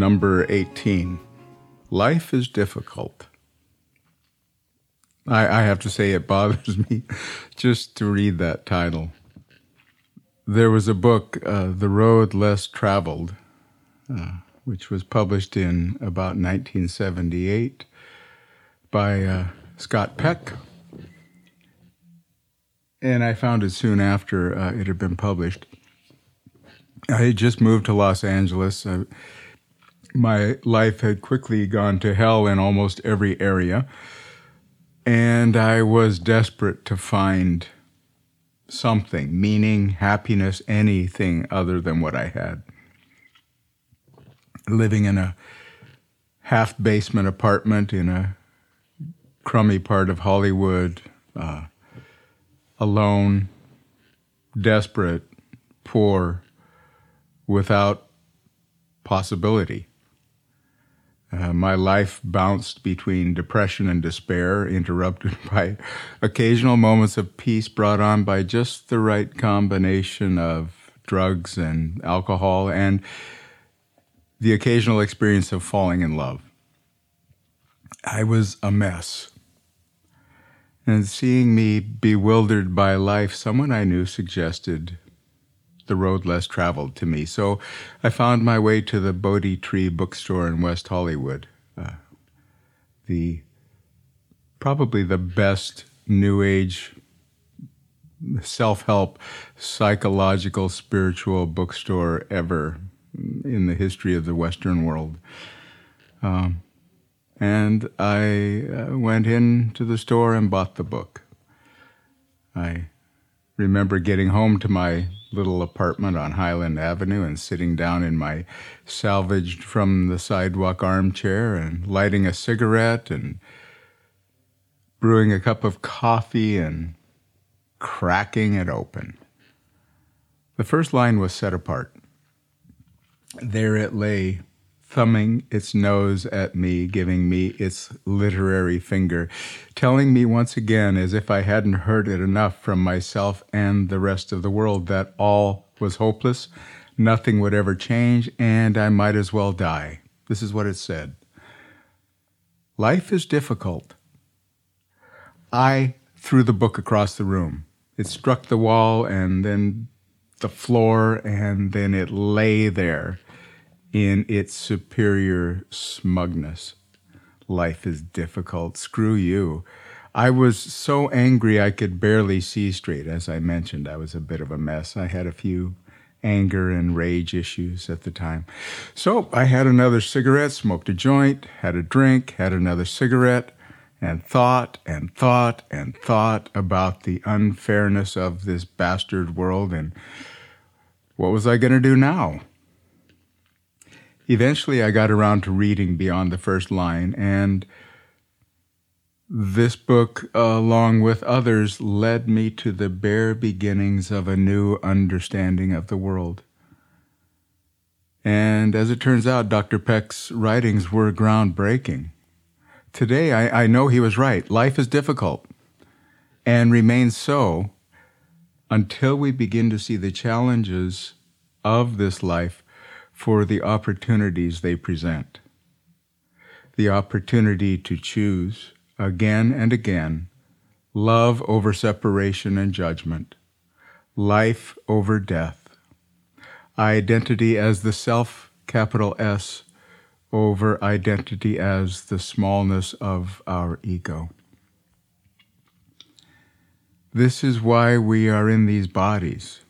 number 18. Life is difficult. I, I, have to say, it bothers me just to read that title. There was a book, uh, The Road Less Traveled, uh, which was published in about 1978 by uh, Scott Peck. And I found it soon after uh, it had been published. I had just moved to Los Angeles. My life had quickly gone to hell in almost every area. And I was desperate to find something, meaning, happiness, anything other than what I had. Living in a half basement apartment in a crummy part of Hollywood, uh, alone, desperate, poor, without possibility. Uh, my life bounced between depression and despair, interrupted by occasional moments of peace brought on by just the right combination of drugs and alcohol, and the occasional experience of falling in love. I was a mess. And seeing me bewildered by life, someone I knew suggested the road less traveled to me. So I found my way to the Bodhi Tree bookstore in West Hollywood. Uh, the probably the best new age self-help psychological spiritual bookstore ever in the history of the western world um, and i uh, went into the store and bought the book i remember getting home to my little apartment on Highland Avenue and sitting down in my salvaged from the sidewalk armchair and lighting a cigarette and brewing a cup of coffee and cracking it open. The first line was set apart. There it lay, thumbing its nose at me, giving me its literary finger, telling me once again, as if I hadn't heard it enough from myself and the rest of the world, that all was hopeless, nothing would ever change, and I might as well die. This is what it said Life is difficult. I threw the book across the room. It struck the wall and then the floor, and then it lay there in its superior smugness. Life is difficult. Screw you. I was so angry I could barely see straight. As I mentioned, I was a bit of a mess. I had a few anger and rage issues at the time. So I had another cigarette, smoked a joint, had a drink, had another cigarette, and thought and thought and thought about the unfairness of this bastard world and what was I going to do now? Eventually I got around to reading beyond the first line, and this book, along with others, led me to the bare beginnings of a new understanding of the world. And as it turns out, Dr. Peck's writings were groundbreaking. Today, I, I know he was right. Life is difficult and remains so until we begin to see the challenges of this life for the opportunities they present. The opportunity to choose again and again love over separation and judgment, life over death, identity as the self, capital S, over identity as the smallness of our ego. This is why we are in these bodies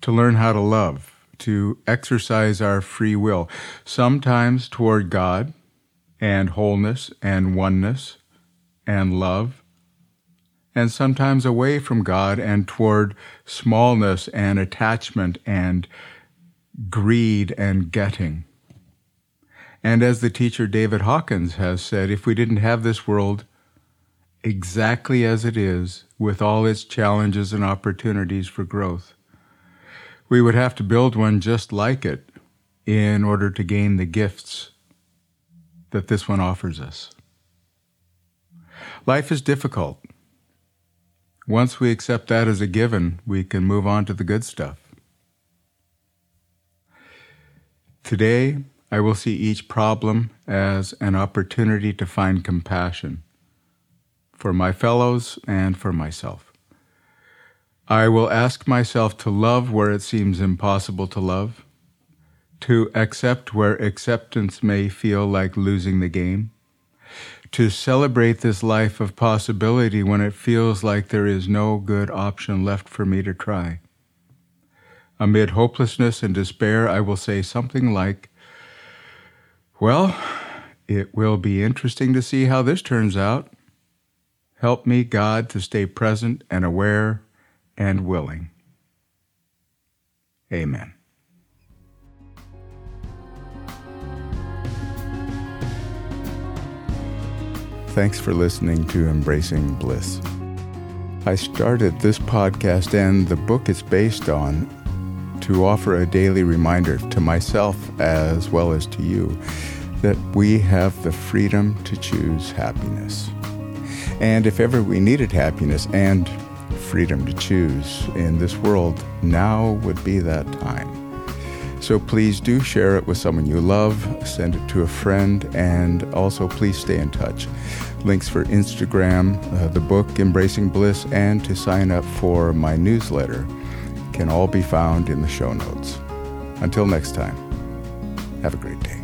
to learn how to love to exercise our free will, sometimes toward God and wholeness and oneness and love, and sometimes away from God and toward smallness and attachment and greed and getting. And as the teacher David Hawkins has said, if we didn't have this world exactly as it is, with all its challenges and opportunities for growth, we would have to build one just like it in order to gain the gifts that this one offers us. Life is difficult. Once we accept that as a given, we can move on to the good stuff. Today, I will see each problem as an opportunity to find compassion for my fellows and for myself. I will ask myself to love where it seems impossible to love, to accept where acceptance may feel like losing the game, to celebrate this life of possibility when it feels like there is no good option left for me to try. Amid hopelessness and despair, I will say something like, Well, it will be interesting to see how this turns out. Help me, God, to stay present and aware and willing. Amen. Thanks for listening to Embracing Bliss. I started this podcast and the book it's based on to offer a daily reminder to myself as well as to you that we have the freedom to choose happiness. And if ever we needed happiness and freedom to choose in this world, now would be that time. So please do share it with someone you love, send it to a friend, and also please stay in touch. Links for Instagram, uh, the book Embracing Bliss, and to sign up for my newsletter can all be found in the show notes. Until next time, have a great day.